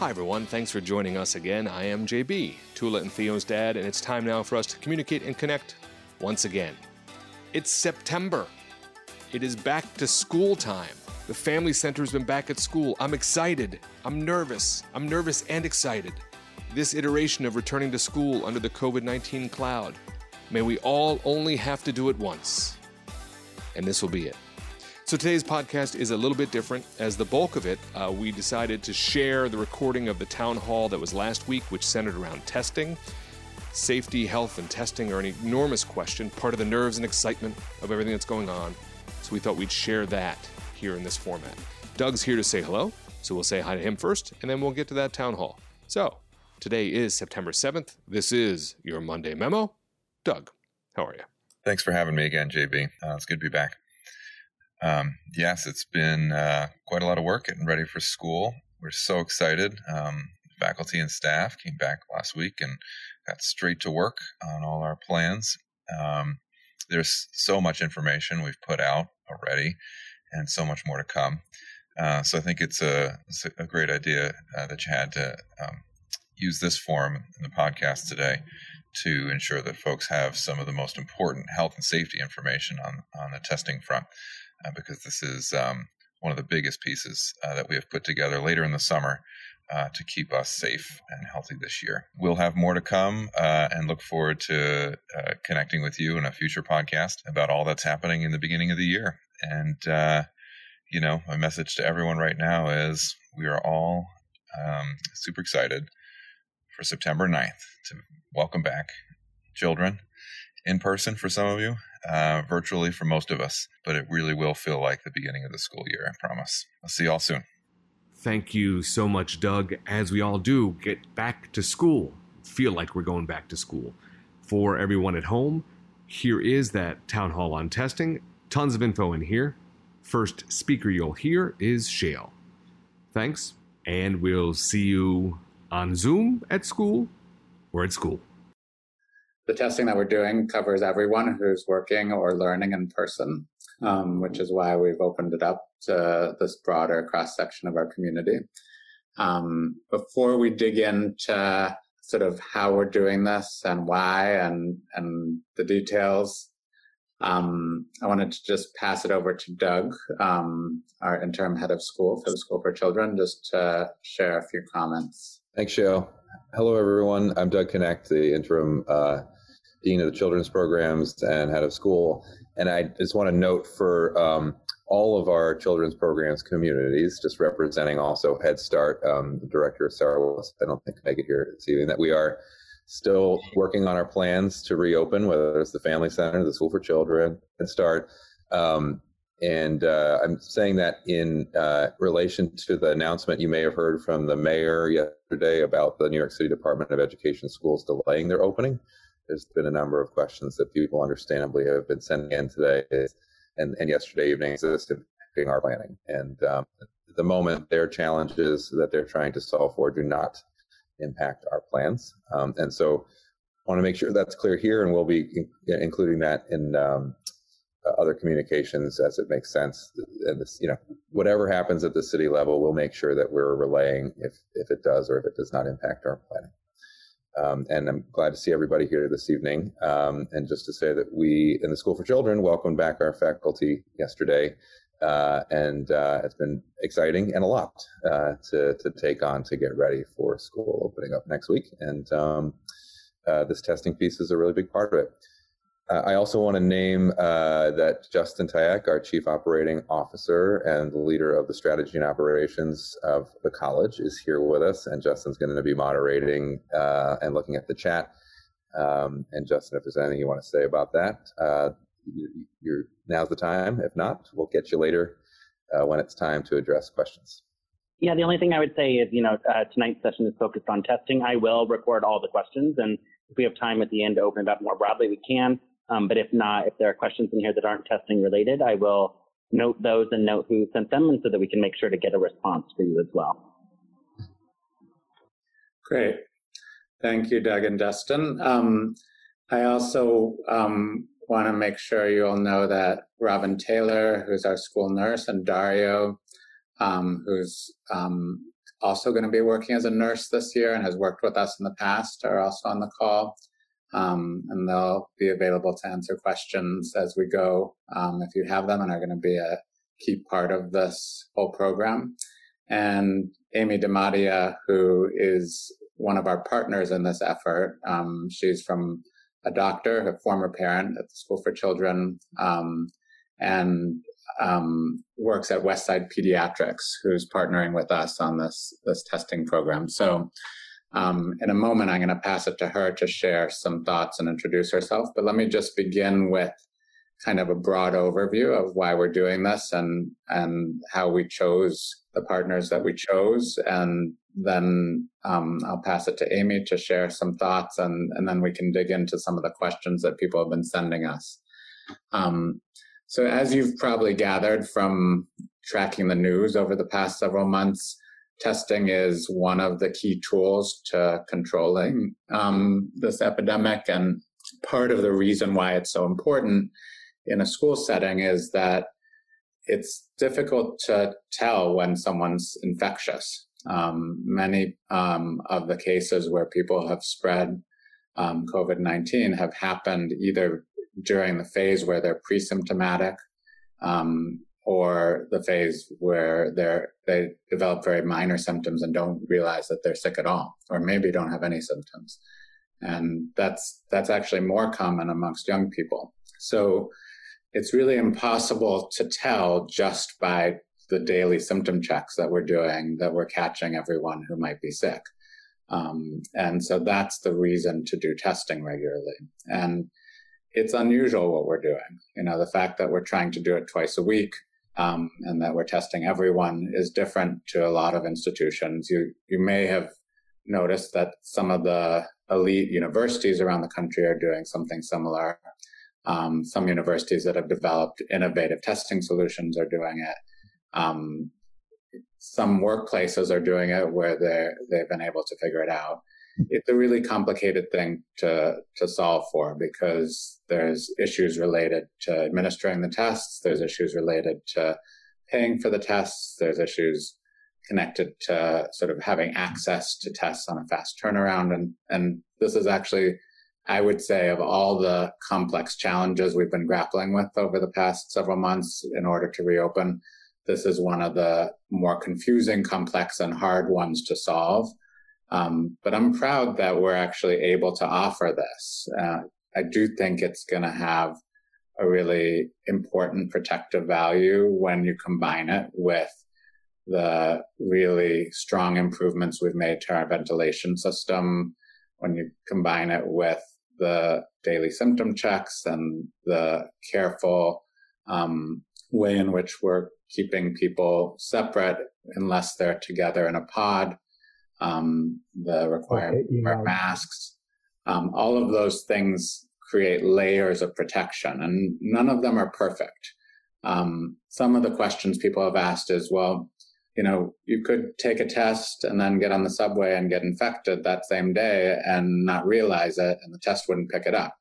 Hi, everyone. Thanks for joining us again. I am JB, Tula and Theo's dad, and it's time now for us to communicate and connect once again. It's September. It is back to school time. The family center's been back at school. I'm excited. I'm nervous. I'm nervous and excited. This iteration of returning to school under the COVID 19 cloud. May we all only have to do it once. And this will be it. So today's podcast is a little bit different. As the bulk of it, uh, we decided to share the recording of the town hall that was last week, which centered around testing. Safety, health, and testing are an enormous question, part of the nerves and excitement of everything that's going on. So we thought we'd share that here in this format. Doug's here to say hello, so we'll say hi to him first, and then we'll get to that town hall. So today is September 7th. This is your Monday memo. Doug, how are you? Thanks for having me again, JB. Uh, it's good to be back. Um, yes, it's been uh, quite a lot of work getting ready for school. We're so excited. Um, faculty and staff came back last week and got straight to work on all our plans. Um, there's so much information we've put out already, and so much more to come. Uh, so I think it's a, it's a great idea uh, that you had to um, use this forum in the podcast today to ensure that folks have some of the most important health and safety information on on the testing front uh, because this is um, one of the biggest pieces uh, that we have put together later in the summer uh, to keep us safe and healthy this year. We'll have more to come uh, and look forward to uh, connecting with you in a future podcast about all that's happening in the beginning of the year. And, uh, you know, my message to everyone right now is we are all um, super excited for September 9th to welcome back children in person for some of you uh, virtually for most of us, but it really will feel like the beginning of the school year, I promise. I'll see you all soon. Thank you so much, Doug. As we all do, get back to school. Feel like we're going back to school. For everyone at home, here is that town hall on testing. Tons of info in here. First speaker you'll hear is Shael. Thanks, and we'll see you on Zoom at school or at school the testing that we're doing covers everyone who's working or learning in person, um, which is why we've opened it up to this broader cross section of our community. Um, before we dig into sort of how we're doing this and why and and the details, um, I wanted to just pass it over to Doug, um, our interim head of school for the School for Children, just to share a few comments. Thanks, Shael. Hello, everyone. I'm Doug Knecht, the interim uh, dean of the children's programs and head of school. And I just want to note for um, all of our children's programs communities, just representing also Head Start, um, the director of Sarah Willis, I don't think I it here this evening, that we are still working on our plans to reopen, whether it's the Family Center, the School for Children, Head Start. Um, and uh, I'm saying that in uh, relation to the announcement you may have heard from the mayor yesterday about the New York City Department of Education schools delaying their opening there's been a number of questions that people understandably have been sending in today and, and yesterday evening just impacting our planning. And um, at the moment, their challenges that they're trying to solve for do not impact our plans. Um, and so I want to make sure that's clear here, and we'll be in- including that in um, other communications as it makes sense. And this, you know, whatever happens at the city level, we'll make sure that we're relaying if if it does or if it does not impact our planning. Um, and I'm glad to see everybody here this evening. Um, and just to say that we in the School for Children welcomed back our faculty yesterday. Uh, and uh, it's been exciting and a lot uh, to, to take on to get ready for school opening up next week. And um, uh, this testing piece is a really big part of it. Uh, I also want to name uh, that Justin Tyak, our Chief Operating Officer and the leader of the strategy and operations of the college, is here with us. And Justin's going to be moderating uh, and looking at the chat. Um, and Justin, if there's anything you want to say about that, uh, you, now's the time. If not, we'll get you later uh, when it's time to address questions. Yeah, the only thing I would say is, you know, uh, tonight's session is focused on testing. I will record all the questions, and if we have time at the end to open it up more broadly, we can. Um, but if not, if there are questions in here that aren't testing related, I will note those and note who sent them and so that we can make sure to get a response for you as well. Great. Thank you, Doug and Justin. Um, I also um, want to make sure you all know that Robin Taylor, who's our school nurse, and Dario, um, who's um, also going to be working as a nurse this year and has worked with us in the past are also on the call. Um, and they'll be available to answer questions as we go um, if you have them and are going to be a key part of this whole program. And Amy DiMattia, who is one of our partners in this effort, um, she's from a doctor, a former parent at the School for Children, um, and um, works at Westside Pediatrics, who's partnering with us on this this testing program. So, um, in a moment, I'm going to pass it to her to share some thoughts and introduce herself. But let me just begin with kind of a broad overview of why we're doing this and and how we chose the partners that we chose, and then um, I'll pass it to Amy to share some thoughts, and and then we can dig into some of the questions that people have been sending us. Um, so, as you've probably gathered from tracking the news over the past several months, testing is one of the key tools to controlling um, this epidemic. And part of the reason why it's so important in a school setting is that it's difficult to tell when someone's infectious. Um, many um, of the cases where people have spread um, COVID 19 have happened either during the phase where they're pre-symptomatic, um, or the phase where they're they develop very minor symptoms and don't realize that they're sick at all, or maybe don't have any symptoms, and that's that's actually more common amongst young people. So it's really impossible to tell just by the daily symptom checks that we're doing that we're catching everyone who might be sick. Um, and so that's the reason to do testing regularly. And it's unusual what we're doing. You know, the fact that we're trying to do it twice a week um, and that we're testing everyone is different to a lot of institutions. You you may have noticed that some of the elite universities around the country are doing something similar. Um, some universities that have developed innovative testing solutions are doing it. Um, some workplaces are doing it where they they've been able to figure it out it's a really complicated thing to to solve for because there's issues related to administering the tests, there's issues related to paying for the tests, there's issues connected to sort of having access to tests on a fast turnaround, and and this is actually I would say of all the complex challenges we've been grappling with over the past several months in order to reopen, this is one of the more confusing, complex, and hard ones to solve. Um, but I'm proud that we're actually able to offer this. Uh, I do think it's going to have a really important protective value when you combine it with the really strong improvements we've made to our ventilation system, when you combine it with the daily symptom checks and the careful um, way in which we're keeping people separate unless they're together in a pod um, the requirement okay, for masks. Um, all of those things create layers of protection, and none of them are perfect. Um, some of the questions people have asked is, well, you know, you could take a test and then get on the subway and get infected that same day and not realize it, and the test wouldn't pick it up.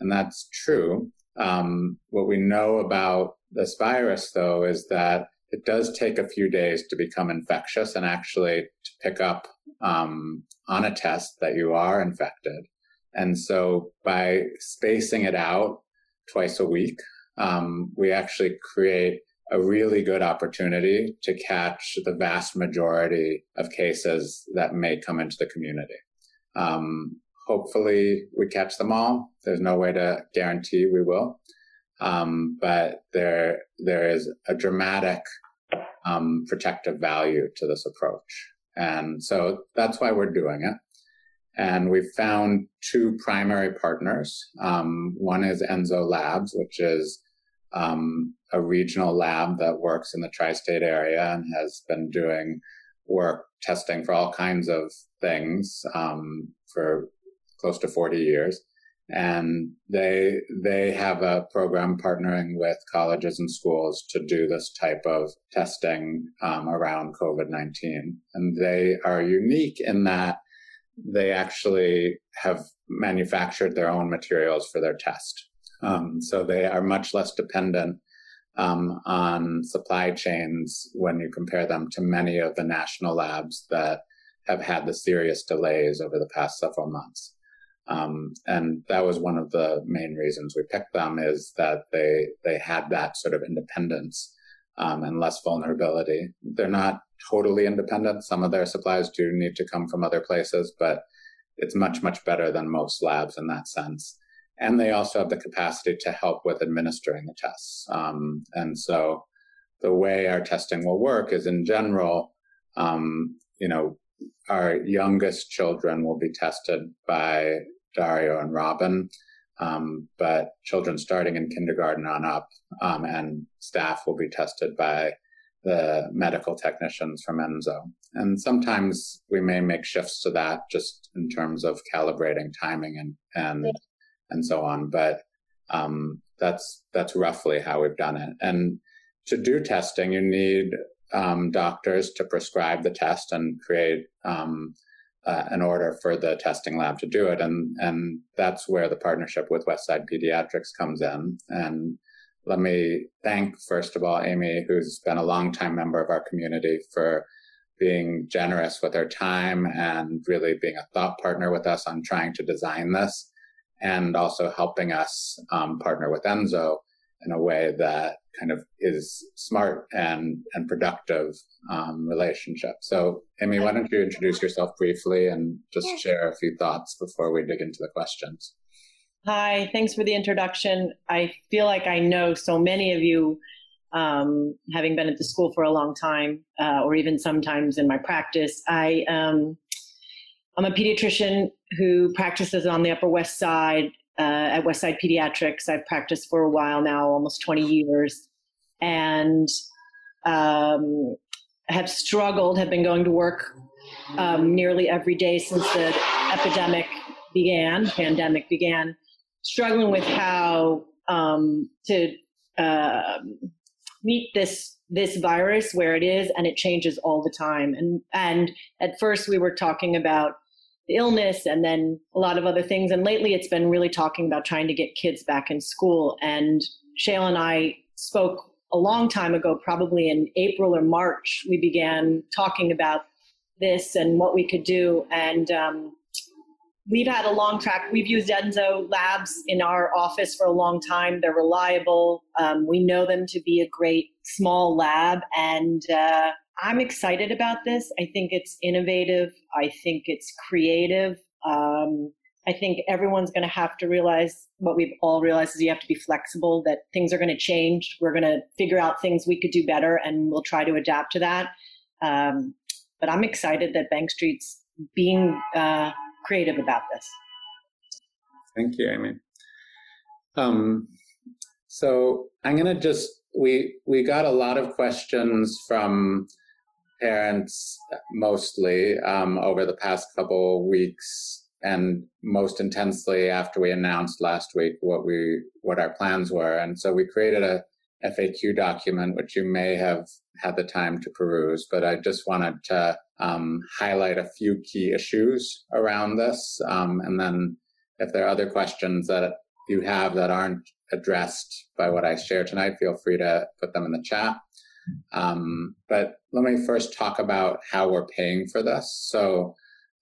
And that's true. Um, what we know about this virus, though, is that it does take a few days to become infectious and actually to pick up um, on a test that you are infected. And so by spacing it out twice a week, um, we actually create a really good opportunity to catch the vast majority of cases that may come into the community. Um, hopefully, we catch them all. There's no way to guarantee we will. Um, but there there is a dramatic um, protective value to this approach, and so that's why we're doing it. And we've found two primary partners. Um, one is Enzo Labs, which is um, a regional lab that works in the tri-state area and has been doing work testing for all kinds of things um, for close to 40 years and they they have a program partnering with colleges and schools to do this type of testing um, around COVID nineteen, and they are unique in that they actually have manufactured their own materials for their test, um, so they are much less dependent um, on supply chains when you compare them to many of the national labs that have had the serious delays over the past several months. Um, and that was one of the main reasons we picked them is that they they had that sort of independence um, and less vulnerability. They're not totally independent. Some of their supplies do need to come from other places, but it's much much better than most labs in that sense. And they also have the capacity to help with administering the tests. Um, and so the way our testing will work is in general, um, you know, our youngest children will be tested by Dario and Robin. Um, but children starting in kindergarten on up um, and staff will be tested by the medical technicians from Enzo. And sometimes we may make shifts to that just in terms of calibrating timing and and and so on. But um, that's that's roughly how we've done it. And to do testing, you need um, doctors to prescribe the test and create um, uh, an order for the testing lab to do it. And, and that's where the partnership with Westside Pediatrics comes in. And let me thank, first of all, Amy, who's been a longtime member of our community for being generous with her time and really being a thought partner with us on trying to design this and also helping us um, partner with Enzo in a way that kind of is smart and and productive um, relationship. So, Amy, why don't you introduce yourself briefly and just share a few thoughts before we dig into the questions? Hi, thanks for the introduction. I feel like I know so many of you, um, having been at the school for a long time, uh, or even sometimes in my practice. I um, I'm a pediatrician who practices on the Upper West Side uh, at Westside Pediatrics. I've practiced for a while now, almost 20 years, and um, have struggled, have been going to work um, nearly every day since the epidemic began, pandemic began, struggling with how um, to uh, meet this this virus where it is, and it changes all the time. And and at first we were talking about illness and then a lot of other things. And lately it's been really talking about trying to get kids back in school. And Shael and I spoke a long time ago, probably in April or March, we began talking about this and what we could do. And um, we've had a long track. We've used Enzo Labs in our office for a long time. They're reliable. Um, we know them to be a great small lab, and uh, I'm excited about this. I think it's innovative. I think it's creative. Um, I think everyone's going to have to realize what we've all realized is you have to be flexible, that things are going to change. We're going to figure out things we could do better, and we'll try to adapt to that. Um, but I'm excited that Bank Street's being uh, creative about this. Thank you, Amy. Um, so I'm going to just we we got a lot of questions from parents mostly um, over the past couple weeks and most intensely after we announced last week what we what our plans were. And so we created a faq document which you may have had the time to peruse but i just wanted to um, highlight a few key issues around this um, and then if there are other questions that you have that aren't addressed by what i share tonight feel free to put them in the chat um, but let me first talk about how we're paying for this. So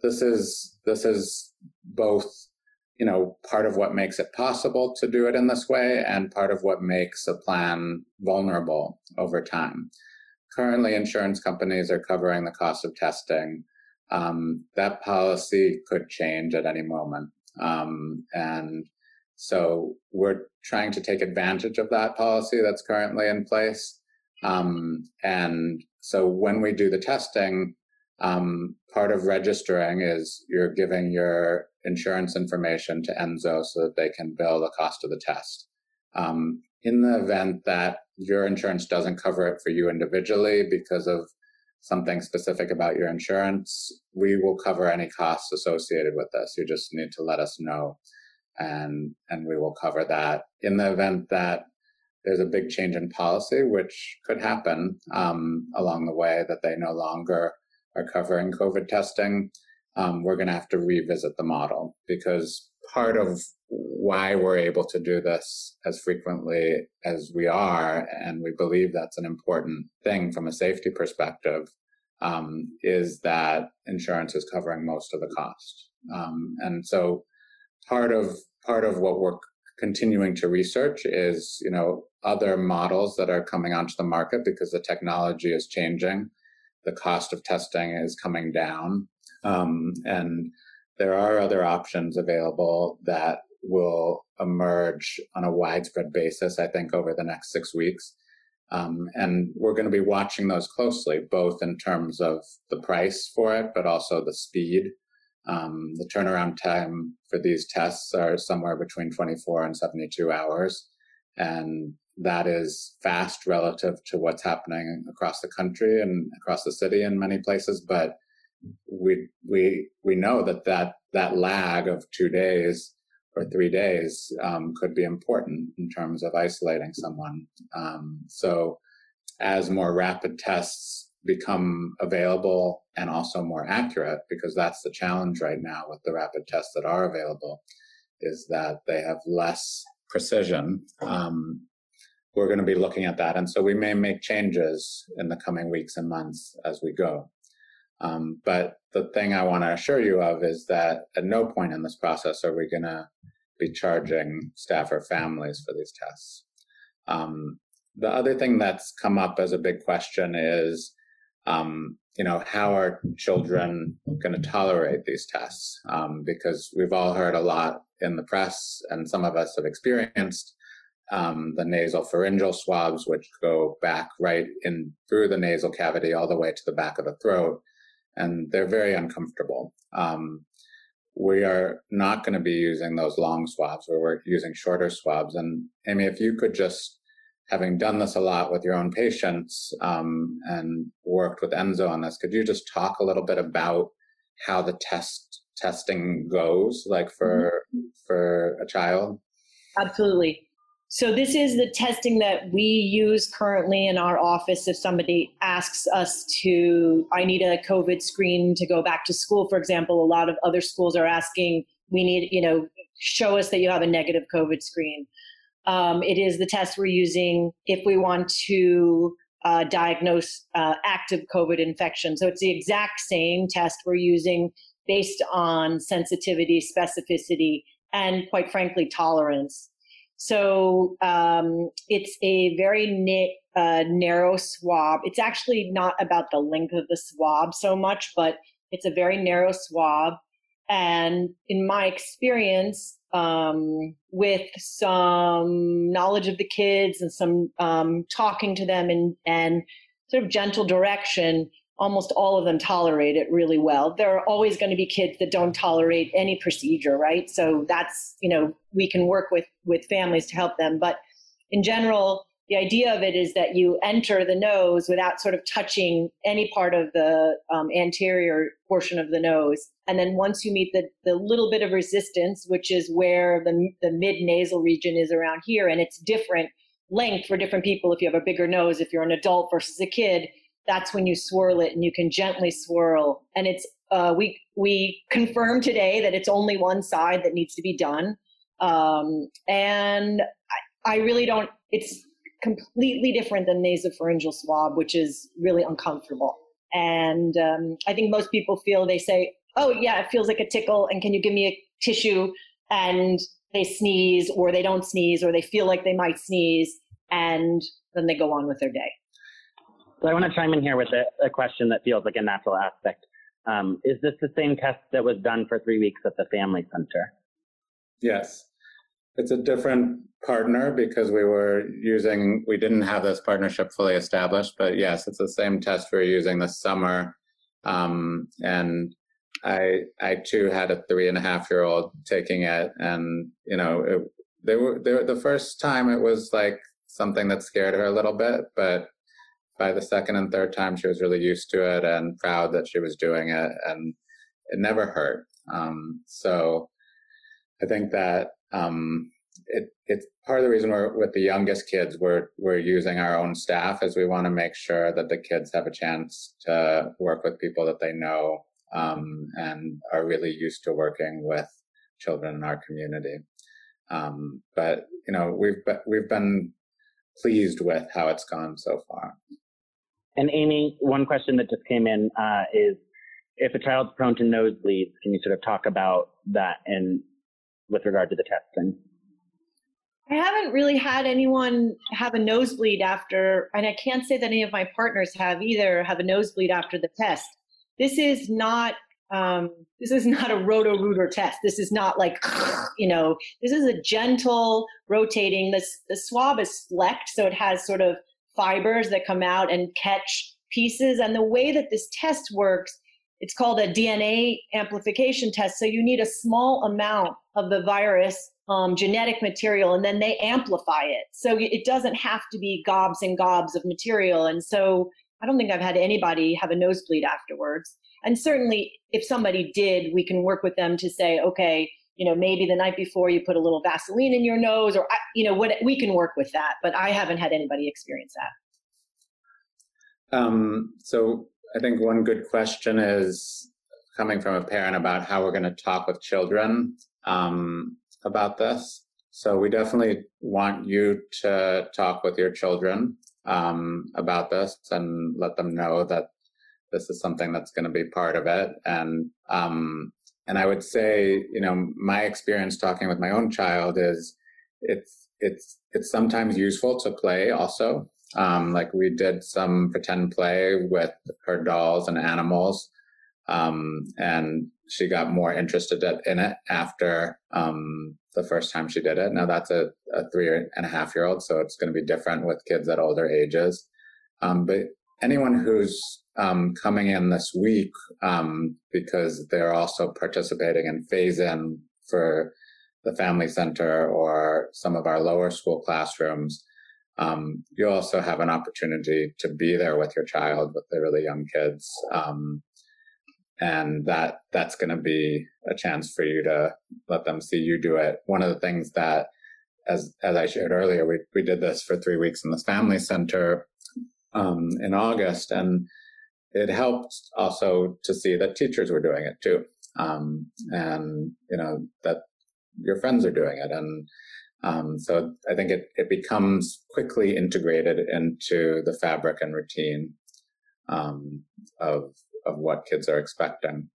this is this is both you know part of what makes it possible to do it in this way and part of what makes a plan vulnerable over time. Currently insurance companies are covering the cost of testing. Um, that policy could change at any moment. Um, and so we're trying to take advantage of that policy that's currently in place um, and so when we do the testing, um, part of registering is you're giving your insurance information to Enzo so that they can bill the cost of the test. Um, in the event that your insurance doesn't cover it for you individually because of something specific about your insurance, we will cover any costs associated with this. You just need to let us know and and we will cover that. In the event that there's a big change in policy, which could happen um, along the way that they no longer are covering COVID testing. Um, we're going to have to revisit the model because part of why we're able to do this as frequently as we are, and we believe that's an important thing from a safety perspective, um, is that insurance is covering most of the cost. Um, and so part of part of what we're continuing to research is, you know, other models that are coming onto the market because the technology is changing. The cost of testing is coming down. Um, and there are other options available that will emerge on a widespread basis, I think, over the next six weeks. Um, and we're going to be watching those closely, both in terms of the price for it, but also the speed um, the turnaround time for these tests are somewhere between 24 and 72 hours. And that is fast relative to what's happening across the country and across the city in many places. But we, we, we know that that, that lag of two days or three days um, could be important in terms of isolating someone. Um, so as more rapid tests become available and also more accurate because that's the challenge right now with the rapid tests that are available is that they have less precision. Um, we're going to be looking at that. And so we may make changes in the coming weeks and months as we go. Um, but the thing I want to assure you of is that at no point in this process are we going to be charging staff or families for these tests. Um, the other thing that's come up as a big question is um, you know, how are children going to tolerate these tests? Um, because we've all heard a lot in the press, and some of us have experienced um, the nasal pharyngeal swabs, which go back right in through the nasal cavity all the way to the back of the throat, and they're very uncomfortable. Um, we are not going to be using those long swabs, we're using shorter swabs. And Amy, if you could just having done this a lot with your own patients um, and worked with Enzo on this, could you just talk a little bit about how the test testing goes, like for mm-hmm. for a child? Absolutely. So this is the testing that we use currently in our office. If somebody asks us to, I need a COVID screen to go back to school, for example, a lot of other schools are asking, we need, you know, show us that you have a negative COVID screen. Um, it is the test we're using if we want to uh, diagnose uh, active COVID infection. So it's the exact same test we're using based on sensitivity, specificity, and quite frankly, tolerance. So um, it's a very na- uh, narrow swab. It's actually not about the length of the swab so much, but it's a very narrow swab. And in my experience, um, with some knowledge of the kids and some um, talking to them and, and sort of gentle direction, almost all of them tolerate it really well. There are always going to be kids that don't tolerate any procedure, right? So that's, you know, we can work with, with families to help them. But in general, the idea of it is that you enter the nose without sort of touching any part of the um, anterior portion of the nose. And then once you meet the, the little bit of resistance, which is where the, the mid nasal region is around here, and it's different length for different people. If you have a bigger nose, if you're an adult versus a kid, that's when you swirl it and you can gently swirl. And it's, uh, we, we confirmed today that it's only one side that needs to be done. Um, and I, I really don't, it's, completely different than nasopharyngeal swab, which is really uncomfortable. And um, I think most people feel they say, "Oh yeah, it feels like a tickle," and can you give me a tissue? And they sneeze, or they don't sneeze, or they feel like they might sneeze, and then they go on with their day. So I want to chime in here with a, a question that feels like a natural aspect. Um, is this the same test that was done for three weeks at the family center? Yes. It's a different partner because we were using, we didn't have this partnership fully established, but yes, it's the same test we are using this summer. Um, and I, I too had a three and a half year old taking it and, you know, it, they were, they were, the first time it was like something that scared her a little bit, but by the second and third time she was really used to it and proud that she was doing it and it never hurt. Um, so I think that um, it, it's part of the reason we're with the youngest kids we're we're using our own staff is we want to make sure that the kids have a chance to work with people that they know um, and are really used to working with children in our community. Um, but you know, we've be, we've been pleased with how it's gone so far. And Amy, one question that just came in uh, is if a child's prone to nosebleeds, can you sort of talk about that and with regard to the testing? I haven't really had anyone have a nosebleed after, and I can't say that any of my partners have either, have a nosebleed after the test. This is not um, this is not a roto-rooter test. This is not like, you know, this is a gentle rotating. This the swab is flecked, so it has sort of fibers that come out and catch pieces. And the way that this test works, it's called a DNA amplification test. So you need a small amount of the virus um, genetic material and then they amplify it. So it doesn't have to be gobs and gobs of material. And so I don't think I've had anybody have a nosebleed afterwards. And certainly, if somebody did, we can work with them to say, okay, you know, maybe the night before you put a little Vaseline in your nose, or you know, what we can work with that. But I haven't had anybody experience that. Um, so I think one good question is coming from a parent about how we're going to talk with children um, about this. So we definitely want you to talk with your children um, about this and let them know that this is something that's going to be part of it. And, um, and I would say, you know, my experience talking with my own child is it's, it's, it's sometimes useful to play also. Um, like we did some pretend play with her dolls and animals. Um, and she got more interested in it after, um, the first time she did it. Now that's a, a three and a half year old. So it's going to be different with kids at older ages. Um, but anyone who's um, coming in this week um, because they're also participating in phase in for the family center or some of our lower school classrooms. Um, you also have an opportunity to be there with your child, with the really young kids, um, and that that's going to be a chance for you to let them see you do it. One of the things that, as as I shared earlier, we we did this for three weeks in this family center um, in August, and it helped also to see that teachers were doing it too, um, and you know that your friends are doing it, and um, so I think it it becomes quickly integrated into the fabric and routine um, of of what kids are expecting.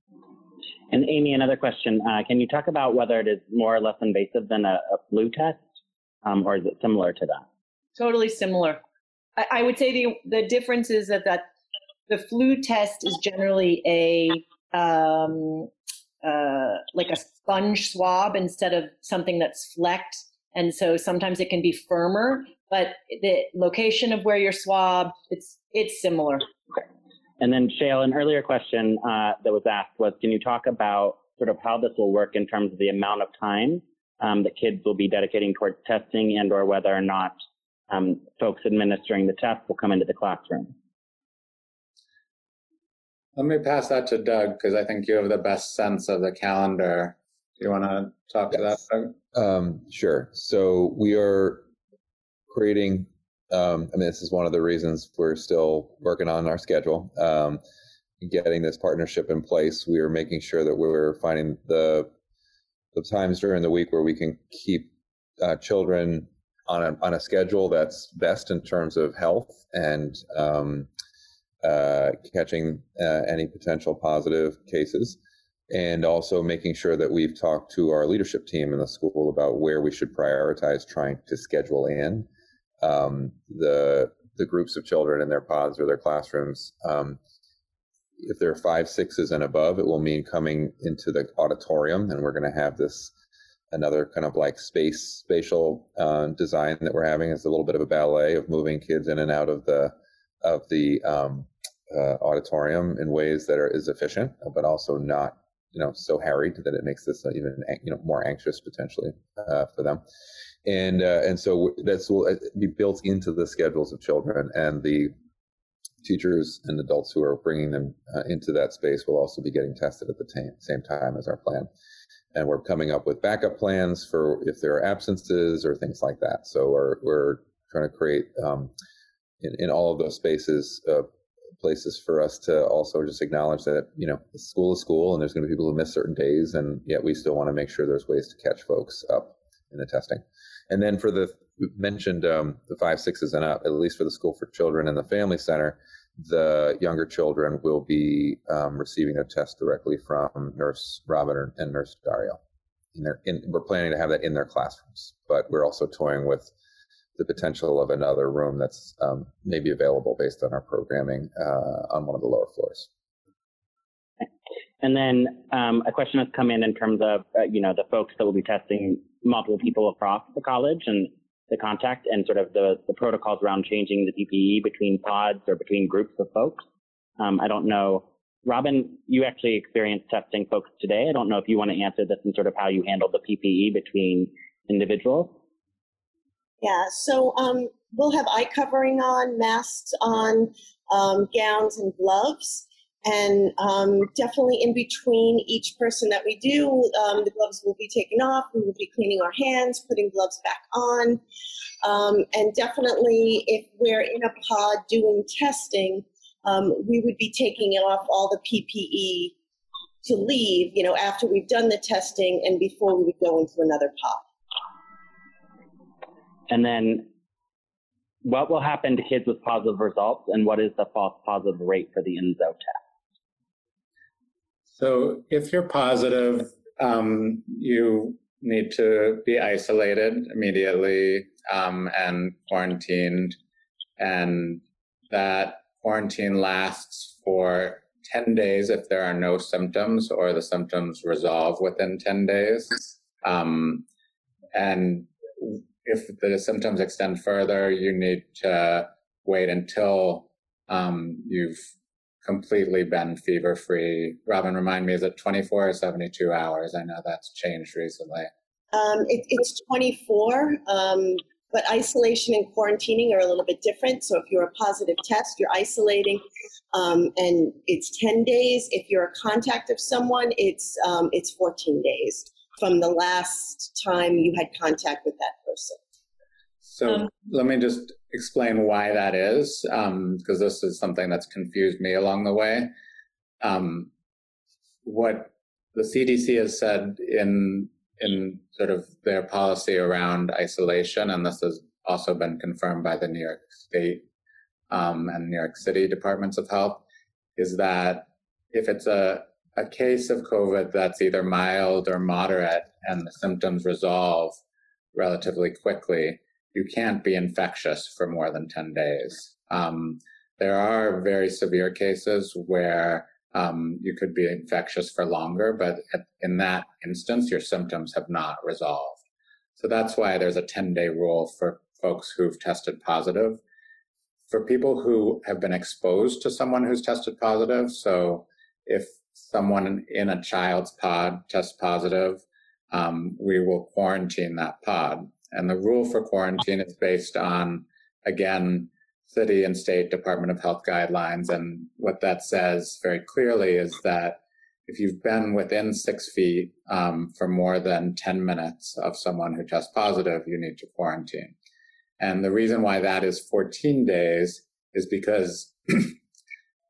And Amy, another question: uh, Can you talk about whether it is more or less invasive than a, a flu test, um, or is it similar to that? Totally similar. I, I would say the the difference is that that the flu test is generally a um, uh, like a sponge swab instead of something that's flecked, and so sometimes it can be firmer. But the location of where you're swabbed, it's it's similar. Okay. And then Shael, an earlier question uh, that was asked was, can you talk about sort of how this will work in terms of the amount of time um, that kids will be dedicating towards testing and or whether or not um, folks administering the test will come into the classroom. Let me pass that to Doug because I think you have the best sense of the calendar. Do you want to talk yes. to that, Doug? Um, sure. So we are creating. Um, I mean, this is one of the reasons we're still working on our schedule. Um, getting this partnership in place, we are making sure that we're finding the the times during the week where we can keep uh, children on a, on a schedule that's best in terms of health and um, uh, catching uh, any potential positive cases, and also making sure that we've talked to our leadership team in the school about where we should prioritize trying to schedule in um, the the groups of children in their pods or their classrooms. Um, if they're five sixes and above, it will mean coming into the auditorium, and we're going to have this another kind of like space spatial uh, design that we're having. It's a little bit of a ballet of moving kids in and out of the of the um, uh, auditorium in ways that are is efficient, but also not you know so harried that it makes this even you know more anxious potentially uh, for them. And uh, and so that's will uh, be built into the schedules of children and the teachers and adults who are bringing them uh, into that space will also be getting tested at the t- same time as our plan and we're coming up with backup plans for if there are absences or things like that. So we're we're trying to create um, in, in all of those spaces uh, places for us to also just acknowledge that you know school is school and there's going to be people who miss certain days and yet we still want to make sure there's ways to catch folks up in the testing. And then for the mentioned um, the five sixes and up at least for the school for children and the family center the younger children will be um, receiving a test directly from nurse robin and nurse dario. Their, in, we're planning to have that in their classrooms but we're also toying with the potential of another room that's um, maybe available based on our programming uh, on one of the lower floors. And then um, a question has come in in terms of uh, you know the folks that will be testing multiple people across the college and the contact and sort of the, the protocols around changing the PPE between pods or between groups of folks. Um, I don't know. Robin, you actually experienced testing folks today. I don't know if you want to answer this and sort of how you handle the PPE between individuals. Yeah, so um, we'll have eye covering on, masks on, um, gowns and gloves. And um, definitely in between each person that we do, um, the gloves will be taken off. We will be cleaning our hands, putting gloves back on. Um, and definitely, if we're in a pod doing testing, um, we would be taking off all the PPE to leave, you know, after we've done the testing and before we would go into another pod. And then what will happen to kids with positive results and what is the false positive rate for the Enzo test? So if you're positive, um, you need to be isolated immediately um, and quarantined. And that quarantine lasts for 10 days if there are no symptoms or the symptoms resolve within 10 days. Um, and if the symptoms extend further, you need to wait until um, you've completely been fever free. Robin, remind me, is it 24 or 72 hours? I know that's changed recently. Um, it, it's 24, um, but isolation and quarantining are a little bit different. So if you're a positive test, you're isolating, um, and it's 10 days. If you're a contact of someone, it's um, it's 14 days from the last time you had contact with that person. So um, let me just explain why that is, because um, this is something that's confused me along the way. Um, what the CDC has said in in sort of their policy around isolation, and this has also been confirmed by the New York State um, and New York City departments of health, is that if it's a a case of COVID that's either mild or moderate and the symptoms resolve relatively quickly, you can't be infectious for more than 10 days. Um, there are very severe cases where um, you could be infectious for longer, but in that instance, your symptoms have not resolved. So that's why there's a 10 day rule for folks who've tested positive. For people who have been exposed to someone who's tested positive, so if someone in a child's pod tests positive, um, we will quarantine that pod. And the rule for quarantine is based on, again, city and state Department of Health guidelines. And what that says very clearly is that if you've been within six feet um, for more than 10 minutes of someone who tests positive, you need to quarantine. And the reason why that is 14 days is because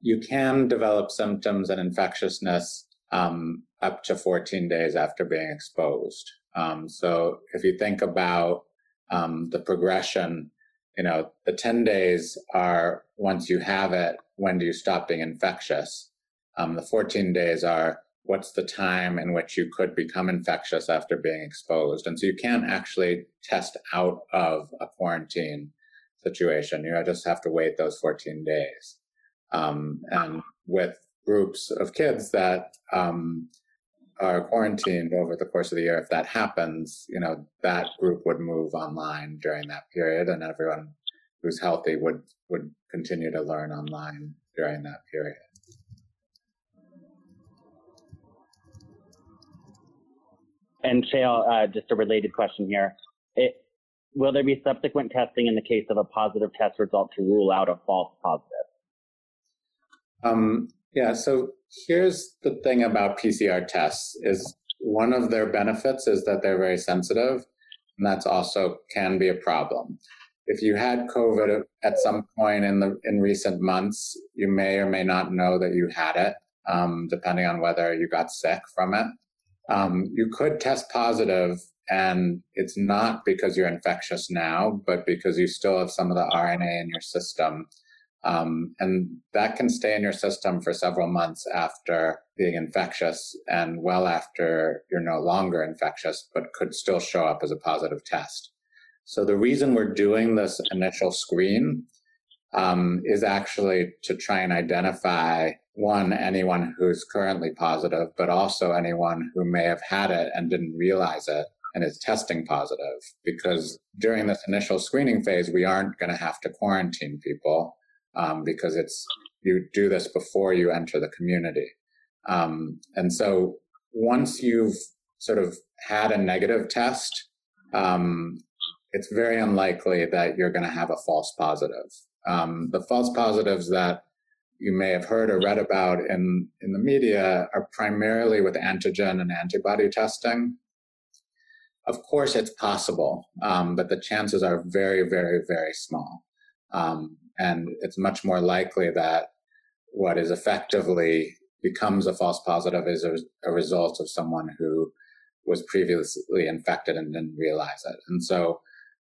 you can develop symptoms and infectiousness um, up to 14 days after being exposed. Um, so if you think about um, the progression, you know, the 10 days are once you have it, when do you stop being infectious? Um, the 14 days are what's the time in which you could become infectious after being exposed. And so you can't actually test out of a quarantine situation. You just have to wait those 14 days. Um, and with groups of kids that um, are quarantined over the course of the year, if that happens, you know, that group would move online during that period and everyone who's healthy would, would continue to learn online during that period. And Shael, uh, just a related question here. It, will there be subsequent testing in the case of a positive test result to rule out a false positive? Um, yeah, so here's the thing about PCR tests is one of their benefits is that they're very sensitive, and that's also can be a problem. if you had COVID at some point in the in recent months, you may or may not know that you had it, um, depending on whether you got sick from it. Um, you could test positive, and it's not because you're infectious now, but because you still have some of the RNA in your system. Um, and that can stay in your system for several months after being infectious and well after you're no longer infectious, but could still show up as a positive test. So the reason we're doing this initial screen um, is actually to try and identify one, anyone who's currently positive, but also anyone who may have had it and didn't realize it and is testing positive. Because during this initial screening phase, we aren't going to have to quarantine people um, because it's you do this before you enter the community. Um, and so once you've sort of had a negative test, um, it's very unlikely that you're going to have a false positive. Um, the false positives that you may have heard or read about in, in the media are primarily with antigen and antibody testing. Of course, it's possible, um, but the chances are very, very, very small. Um, and it's much more likely that what is effectively becomes a false positive is a, a result of someone who was previously infected and didn't realize it. And so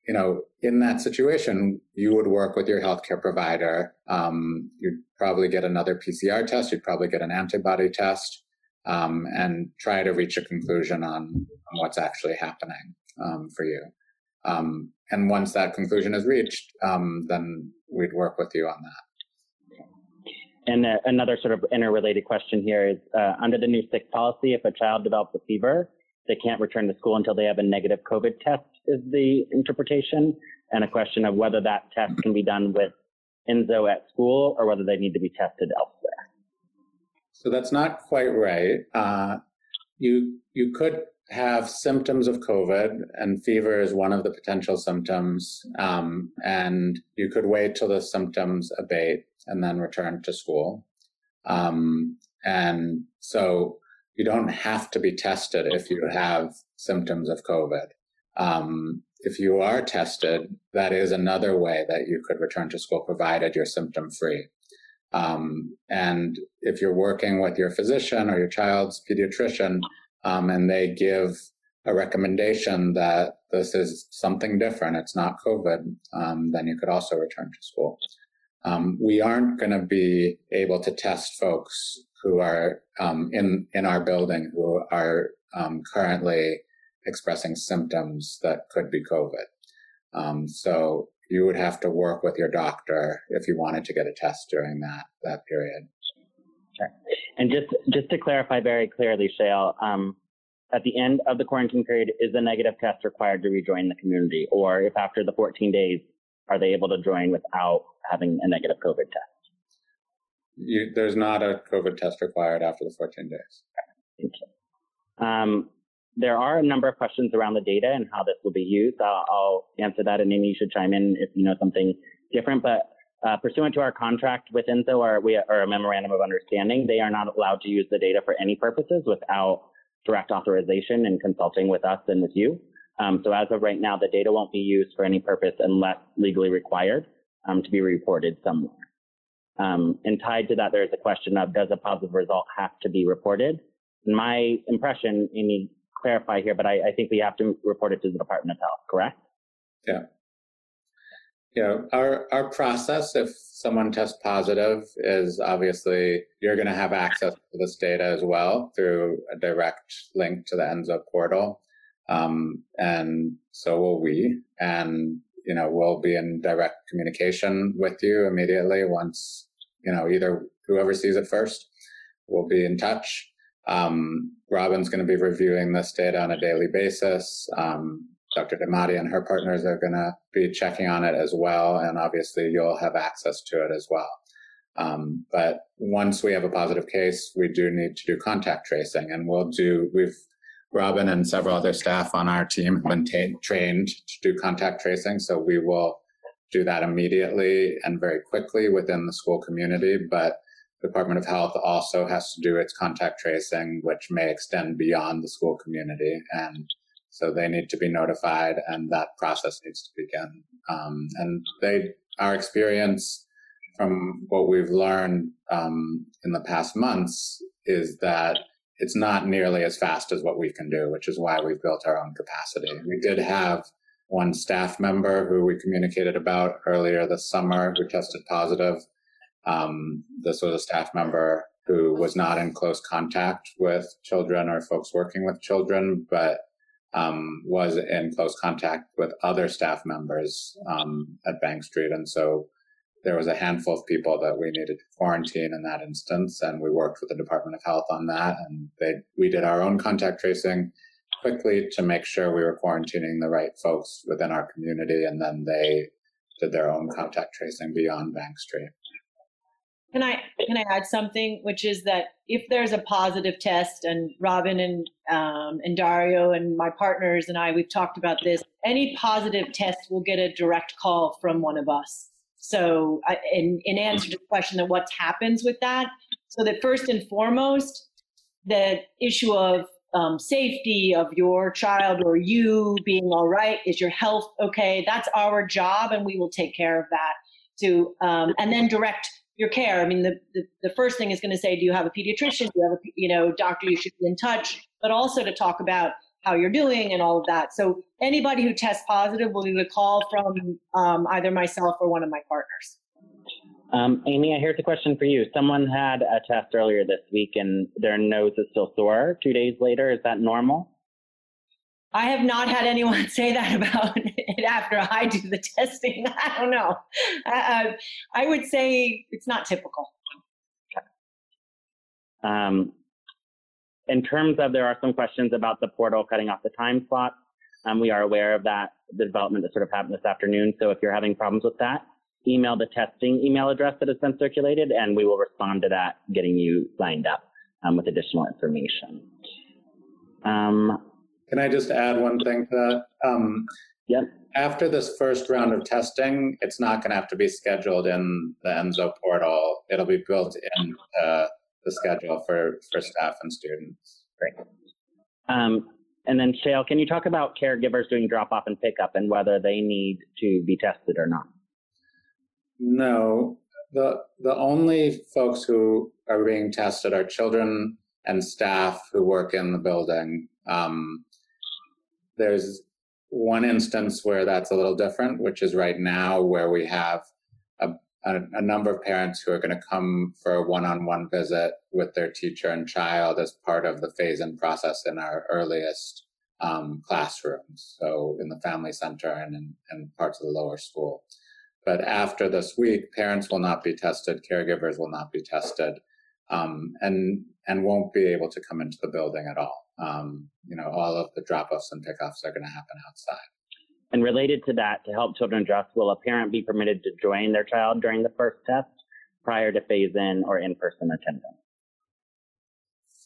you know, in that situation, you would work with your healthcare provider. Um, you'd probably get another PCR test. You'd probably get an antibody test um, and try to reach a conclusion on, on what's actually happening um, for you. Um, and once that conclusion is reached, um, then we'd work with you on that. And uh, another sort of interrelated question here is uh, under the new sick policy, if a child develops a fever, they can't return to school until they have a negative COVID test is the interpretation, and a question of whether that test can be done with Enzo at school or whether they need to be tested elsewhere. So that's not quite right. Uh, you you could have symptoms of COVID, and fever is one of the potential symptoms. Um, and you could wait till the symptoms abate and then return to school. Um, and so you don't have to be tested if you have symptoms of COVID. Um, if you are tested, that is another way that you could return to school provided you're symptom free. Um, and if you're working with your physician or your child's pediatrician um, and they give a recommendation that this is something different, it's not COVID, um, then you could also return to school. Um, we aren't going to be able to test folks who are um, in in our building who are um, currently expressing symptoms that could be COVID. Um, so you would have to work with your doctor if you wanted to get a test during that that period. Sure. And just just to clarify very clearly, Shael, um, at the end of the quarantine period, is a negative test required to rejoin the community, or if after the 14 days, are they able to join without having a negative COVID test? You, there's not a COVID test required after the 14 days. Thank you. Um, there are a number of questions around the data and how this will be used. I'll, I'll answer that, and Amy, you should chime in if you know something different. But uh, pursuant to our contract with Enzo or, we, a memorandum of understanding, they are not allowed to use the data for any purposes without direct authorization and consulting with us and with you. Um, so as of right now, the data won't be used for any purpose unless legally required um, to be reported somewhere. Um, and tied to that, there's a question of does a positive result have to be reported? My impression, Amy, clarify here, but I, I think we have to report it to the Department of Health, correct? Yeah. Yeah, our, our process, if someone tests positive, is obviously you're going to have access to this data as well through a direct link to the Enzo portal. Um, and so will we. And, you know, we'll be in direct communication with you immediately once, you know, either whoever sees it first will be in touch um, Robin's going to be reviewing this data on a daily basis. Um, Dr. Damati and her partners are going to be checking on it as well. And obviously, you'll have access to it as well. Um, but once we have a positive case, we do need to do contact tracing, and we'll do. We've Robin and several other staff on our team have been ta- trained to do contact tracing, so we will do that immediately and very quickly within the school community. But Department of Health also has to do its contact tracing, which may extend beyond the school community. And so they need to be notified and that process needs to begin Um, and they, our experience from what we've learned um, in the past months is that it's not nearly as fast as what we can do, which is why we've built our own capacity. We did have one staff member who we communicated about earlier this summer who tested positive. Um, this was a staff member who was not in close contact with children or folks working with children, but um, was in close contact with other staff members um, at Bank Street. And so there was a handful of people that we needed to quarantine in that instance, and we worked with the Department of Health on that. And they, we did our own contact tracing quickly to make sure we were quarantining the right folks within our community, and then they did their own contact tracing beyond Bank Street. Can I can I add something, which is that if there's a positive test, and Robin and um, and Dario and my partners and I, we've talked about this. Any positive test will get a direct call from one of us. So, in, in answer to the question of what happens with that, so that first and foremost, the issue of um, safety of your child or you being all right, is your health okay? That's our job, and we will take care of that. To um, and then direct your care. I mean, the, the, the first thing is going to say, do you have a pediatrician? Do you have a you know doctor you should be in touch? But also to talk about how you're doing and all of that. So anybody who tests positive will get a call from um, either myself or one of my partners. Um, Amy, I here's a question for you. Someone had a test earlier this week and their nose is still sore two days later. Is that normal? I have not had anyone say that about it after I do the testing. I don't know. I, I would say it's not typical. Um, in terms of there are some questions about the portal cutting off the time slot. Um, we are aware of that, the development that sort of happened this afternoon. So if you're having problems with that, email the testing email address that has been circulated and we will respond to that, getting you lined up um, with additional information. Um, Can I just add one thing to that? Um, yep. After this first round of testing, it's not going to have to be scheduled in the Enzo portal. It'll be built in the schedule for, for staff and students. Great. Um, and then Shael, can you talk about caregivers doing drop off and pickup and whether they need to be tested or not? No, the the only folks who are being tested are children and staff who work in the building. Um, there's one instance where that's a little different, which is right now where we have a, a number of parents who are going to come for a one-on-one visit with their teacher and child as part of the phase-in process in our earliest um, classrooms, so in the family center and in, in parts of the lower school. But after this week, parents will not be tested, caregivers will not be tested, um, and and won't be able to come into the building at all. Um, you know, all of the drop-offs and pickoffs are going to happen outside. And related to that, to help children adjust, will a parent be permitted to join their child during the first test prior to phase in or in person attendance?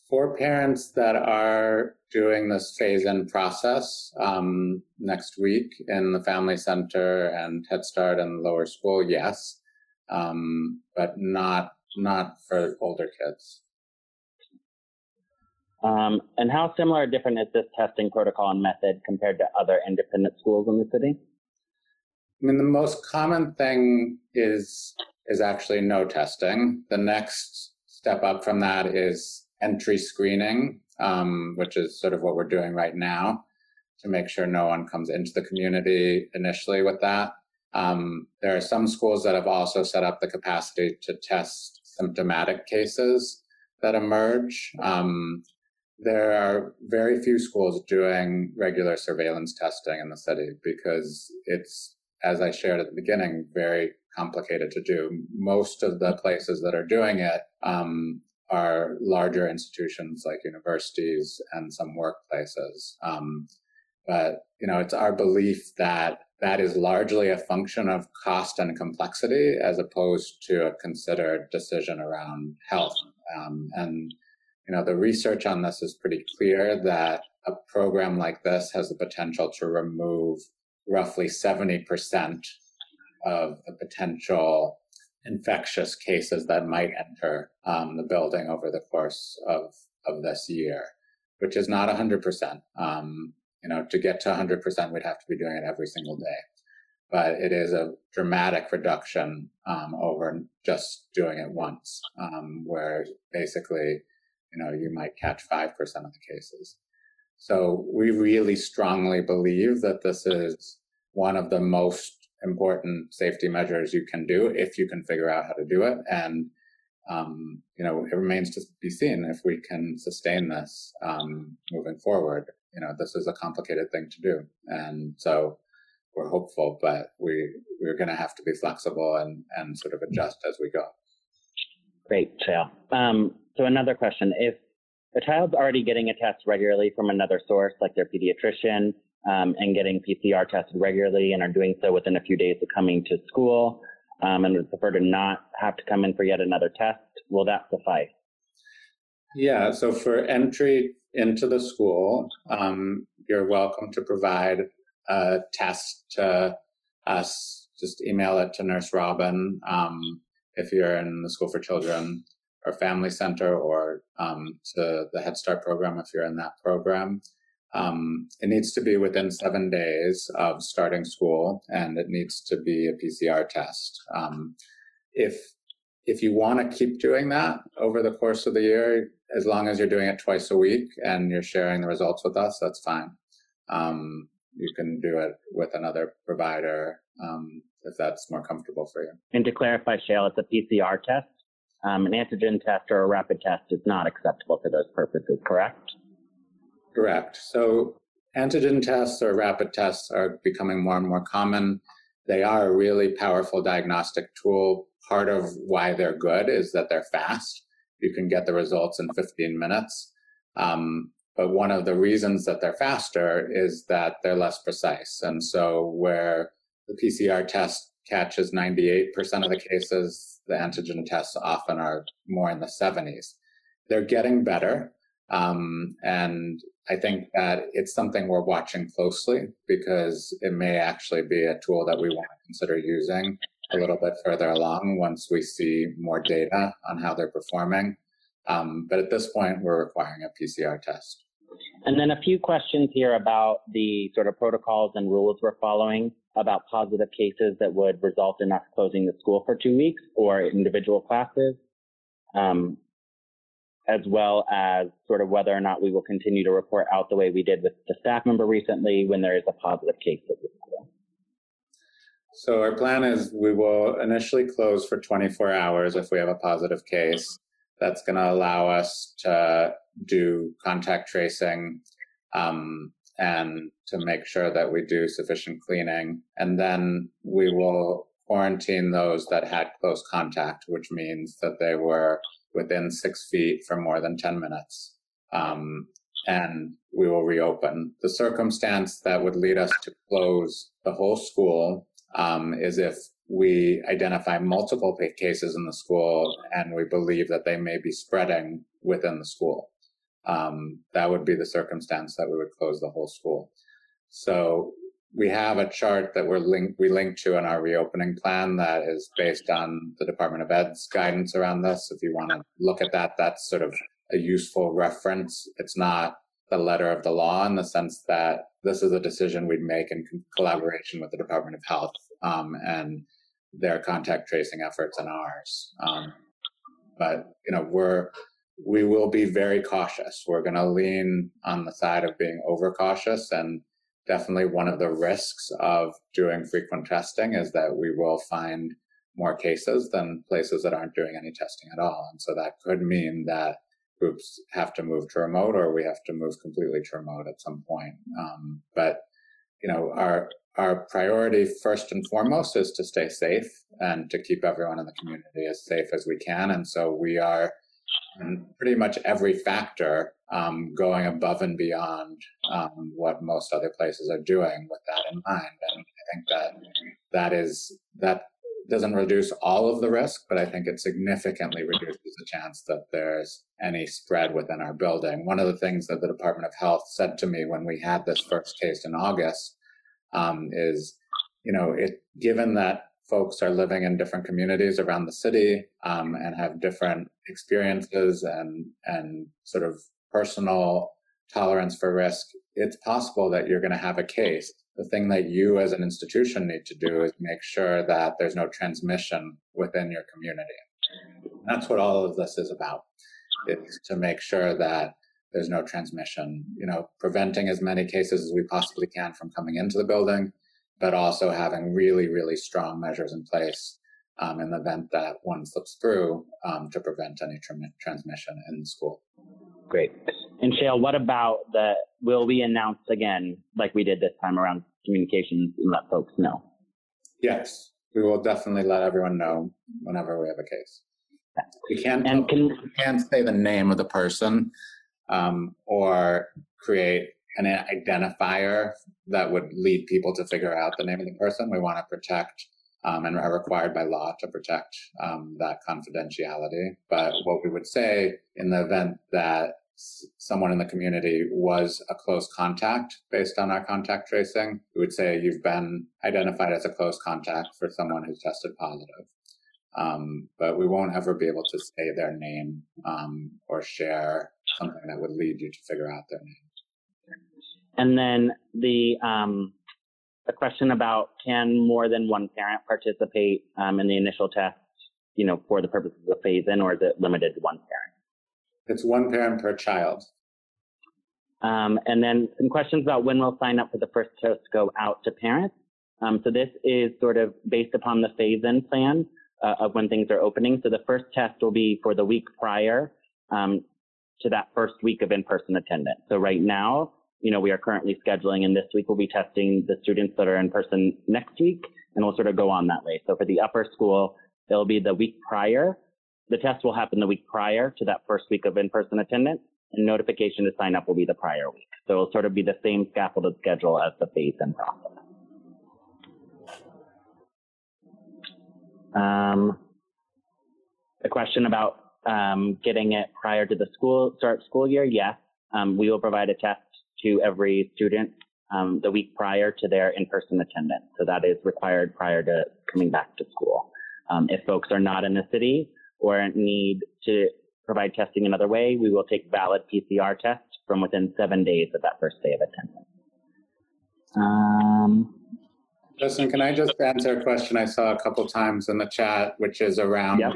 For parents that are doing this phase in process um, next week in the Family Center and Head Start and lower school, yes, um, but not not for older kids. Um, and how similar or different is this testing protocol and method compared to other independent schools in the city? I mean, the most common thing is is actually no testing. The next step up from that is entry screening, um, which is sort of what we're doing right now to make sure no one comes into the community initially with that. Um, there are some schools that have also set up the capacity to test symptomatic cases that emerge. Um, there are very few schools doing regular surveillance testing in the city because it's, as I shared at the beginning, very complicated to do. Most of the places that are doing it um, are larger institutions like universities and some workplaces. Um, but you know, it's our belief that that is largely a function of cost and complexity as opposed to a considered decision around health. Um, and you know, the research on this is pretty clear that a program like this has the potential to remove roughly 70% of the potential infectious cases that might enter um, the building over the course of, of this year, which is not 100%. Um, you know, to get to 100%, we'd have to be doing it every single day. but it is a dramatic reduction um, over just doing it once, um, where basically, you know, you might catch 5% of the cases. So we really strongly believe that this is one of the most important safety measures you can do if you can figure out how to do it. And, um, you know, it remains to be seen if we can sustain this um, moving forward. You know, this is a complicated thing to do. And so we're hopeful, but we, we're going to have to be flexible and, and sort of adjust as we go. Great, Shael. Um, so another question, if a child's already getting a test regularly from another source, like their pediatrician, um, and getting PCR tested regularly and are doing so within a few days of coming to school, um, and would prefer to not have to come in for yet another test, will that suffice? Yeah, so for entry into the school, um, you're welcome to provide a test to us. Just email it to Nurse Robin um, if you're in the School for Children or Family Center or um, to the Head Start program if you're in that program. Um, it needs to be within seven days of starting school, and it needs to be a PCR test. Um, if if you want to keep doing that over the course of the year, as long as you're doing it twice a week and you're sharing the results with us, that's fine. Um, you can do it with another provider um, if that's more comfortable for you. And to clarify, Shael, it's a PCR test. Um, an antigen test or a rapid test is not acceptable for those purposes, correct? Correct. So antigen tests or rapid tests are becoming more and more common. They are a really powerful diagnostic tool. Part of why they're good is that they're fast. You can get the results in 15 minutes. Um, but one of the reasons that they're faster is that they're less precise. And so where the PCR test catches 98% of the cases, the antigen tests often are more in the 70s. They're getting better. Um, and I think that it's something we're watching closely because it may actually be a tool that we want to consider using a little bit further along once we see more data on how they're performing. Um, but at this point, we're requiring a PCR test. And then a few questions here about the sort of protocols and rules we're following about positive cases that would result in us closing the school for two weeks or individual classes. Um, as well as sort of whether or not we will continue to report out the way we did with the staff member recently when there is a positive case at the school. So our plan is we will initially close for 24 hours if we have a positive case. That's going to allow us to do contact tracing um, and to make sure that we do sufficient cleaning. And then we will quarantine those that had close contact, which means that they were within six feet for more than 10 minutes. Um, and we will reopen. The circumstance that would lead us to close the whole school um, is if we identify multiple cases in the school and we believe that they may be spreading within the school. Um, that would be the circumstance that we would close the whole school. So we have a chart that we're linked, we link to in our reopening plan that is based on the Department of Ed's guidance around this. If you want to look at that, that's sort of a useful reference. It's not the letter of the law in the sense that this is a decision we'd make in collaboration with the Department of Health um, and their contact tracing efforts and ours. Um, but you know, we're we will be very cautious. We're going to lean on the side of being overcautious and definitely one of the risks of doing frequent testing is that we will find more cases than places that aren't doing any testing at all. And so that could mean that groups have to move to remote or we have to move completely to remote at some point. Um, but, you know, our, our priority first and foremost is to stay safe and to keep everyone in the community as safe as we can. And so we are in pretty much every factor um, going above and beyond um, what most other places are doing with that in mind. And I think that that is that doesn't reduce all of the risk, but I think it significantly reduces the chance that there's any spread within our building. One of the things that the Department of Health said to me when we had this first case in August um, is, you know, it given that folks are living in different communities around the city um, and have different experiences and and sort of personal tolerance for risk, it's possible that you're going to have a case The thing that you as an institution need to do is make sure that there's no transmission within your community. That's what all of this is about. It's to make sure that there's no transmission, you know, preventing as many cases as we possibly can from coming into the building, but also having really, really strong measures in place um, in the event that one slips through um, to prevent any tra- transmission in school. Great. And Shael, what about the, will we announce again, like we did this time around communications and let folks know? Yes, we will definitely let everyone know whenever we have a case. We can't, and can, we can't say the name of the person um, or create an identifier that would lead people to figure out the name of the person. We want to protect um, and are required by law to protect um, that confidentiality. But what we would say in the event that someone in the community was a close contact based on our contact tracing, we would say you've been identified as a close contact for someone who's tested positive. Um, but we won't ever be able to say their name um, or share something that would lead you to figure out their name. And then the um, a question about can more than one parent participate um, in the initial test, you know, for the purposes of phase in, or is it limited to one parent? It's one parent per child. Um, and then some questions about when we'll sign up for the first test to go out to parents. Um, so this is sort of based upon the phase in plan uh, of when things are opening. So the first test will be for the week prior um, to that first week of in-person attendance. So right now, you know, we are currently scheduling and this week we'll be testing the students that are in person next week and we'll sort of go on that way. So for the upper school, it'll be the week prior. The test will happen the week prior to that first week of in-person attendance and notification to sign up will be the prior week. So it'll sort of be the same scaffolded schedule as the phase in process. Um, a question about um, getting it prior to the school start school year. Yes, um, we will provide a test to every student um, the week prior to their in-person attendance. So that is required prior to coming back to school. Um, if folks are not in the city or need to provide testing another way, we will take valid PCR tests from within seven days of that first day of attendance. Um, Justin, can I just answer a question I saw a couple times in the chat, which is around yep.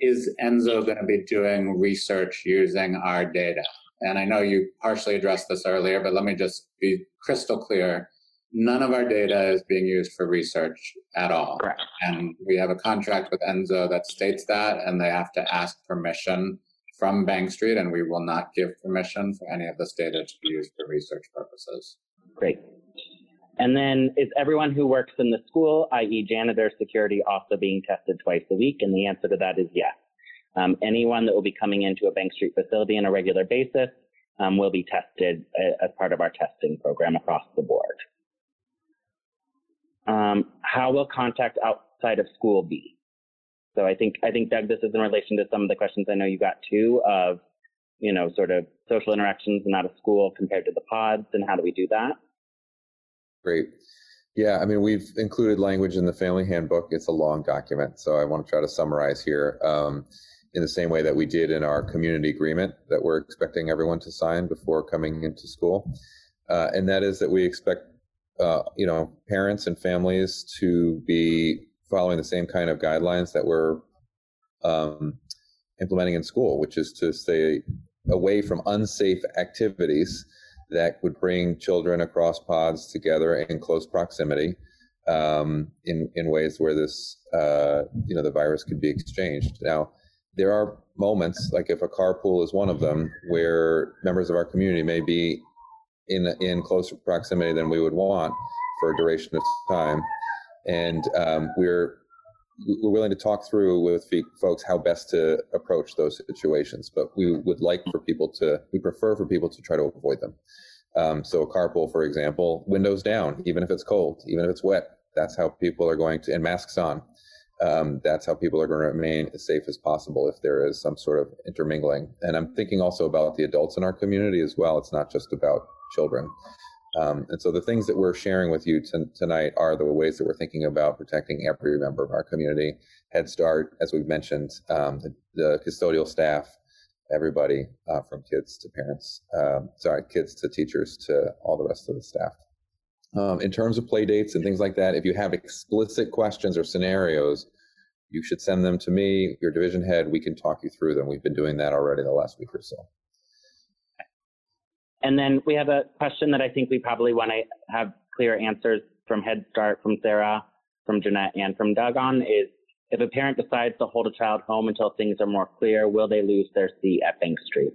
is Enzo going to be doing research using our data? And I know you partially addressed this earlier, but let me just be crystal clear. None of our data is being used for research at all. Correct. And we have a contract with Enzo that states that, and they have to ask permission from Bank Street, and we will not give permission for any of this data to be used for research purposes. Great. And then is everyone who works in the school, i.e. janitor security, also being tested twice a week? And the answer to that is yes. Um, anyone that will be coming into a Bank Street facility on a regular basis um, will be tested uh, as part of our testing program across the board. Um, how will contact outside of school be? So I think I think Doug, this is in relation to some of the questions I know you got too of, you know, sort of social interactions and out of school compared to the pods, and how do we do that? Great. Yeah, I mean, we've included language in the family handbook. It's a long document, so I want to try to summarize here. Um, in the same way that we did in our community agreement that we're expecting everyone to sign before coming into school. Uh, and that is that we expect, uh, you know, parents and families to be following the same kind of guidelines that we're um, implementing in school, which is to stay away from unsafe activities that would bring children across pods together in close proximity um, in in ways where this uh, you know the virus could be exchanged. Now, there are moments, like if a carpool is one of them, where members of our community may be in in closer proximity than we would want for a duration of time, and um, we're we're willing to talk through with folks how best to approach those situations. But we would like for people to, we prefer for people to try to avoid them. Um, so a carpool, for example, windows down, even if it's cold, even if it's wet. That's how people are going to, and masks on um, that's how people are going to remain as safe as possible if there is some sort of intermingling. And I'm thinking also about the adults in our community as well. It's not just about children. Um, and so the things that we're sharing with you t- tonight are the ways that we're thinking about protecting every member of our community. Head Start, as we've mentioned, um, the, the, custodial staff, everybody uh, from kids to parents, um, sorry, kids to teachers to all the rest of the staff. Um, in terms of play dates and things like that, if you have explicit questions or scenarios, you should send them to me, your division head. We can talk you through them. We've been doing that already the last week or so. And then we have a question that I think we probably want to have clear answers from Head Start, from Sarah, from Jeanette, and from Doug on is if a parent decides to hold a child home until things are more clear, will they lose their seat at Bank Street?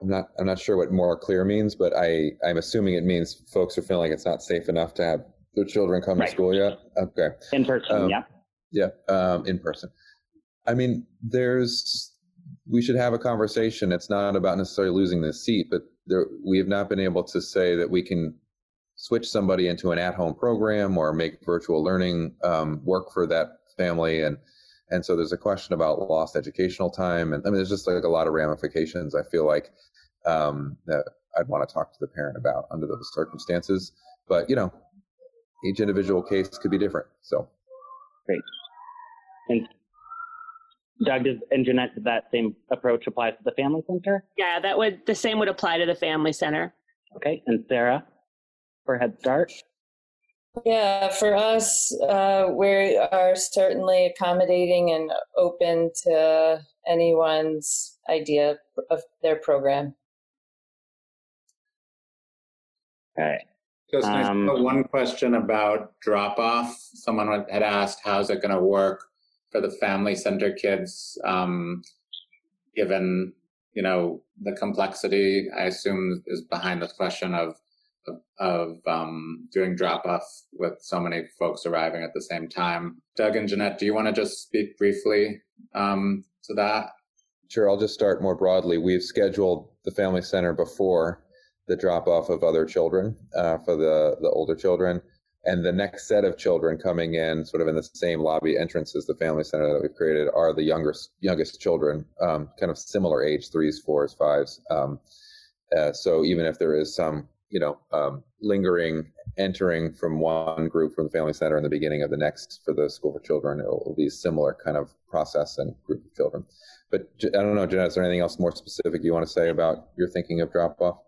I'm not I'm not sure what more clear means, but I I'm assuming it means folks are feeling it's not safe enough to have their children come Right. to school yet. Okay. In person, Um, yeah. Yeah, um, in person. I mean, there's we should have a conversation. It's not about necessarily losing the seat, but there we have not been able to say that we can switch somebody into an at-home program or make virtual learning um, work for that family and and so there's a question about lost educational time and i mean there's just like a lot of ramifications i feel like um, that i'd want to talk to the parent about under those circumstances but you know each individual case could be different so Great. And Doug does, and Jeanette, does that same approach apply to the family center? Yeah, that would the same would apply to the family center. Okay. And Sarah for Head Start? Yeah, for us, uh, we are certainly accommodating and open to anyone's idea of their program. Okay. Just Um, one question about drop off. Someone had asked, how's it going to work for the family center kids, um, given you know the complexity? I assume is behind the question of of, um, doing drop off with so many folks arriving at the same time. Doug and Jeanette, do you want to just speak briefly um, to that? Sure, I'll just start more broadly. We've scheduled the family center before the drop off of other children uh, for the, the older children. And the next set of children coming in, sort of in the same lobby entrance as the family center that we've created, are the youngest youngest children, um, kind of similar age, threes, fours, fives. Um, uh, so even if there is some, you know, um, lingering entering from one group from the family center in the beginning of the next for the school for children, it will be a similar kind of process and group of children. But I don't know, Jeanette, is there anything else more specific you want to say about your thinking of drop off?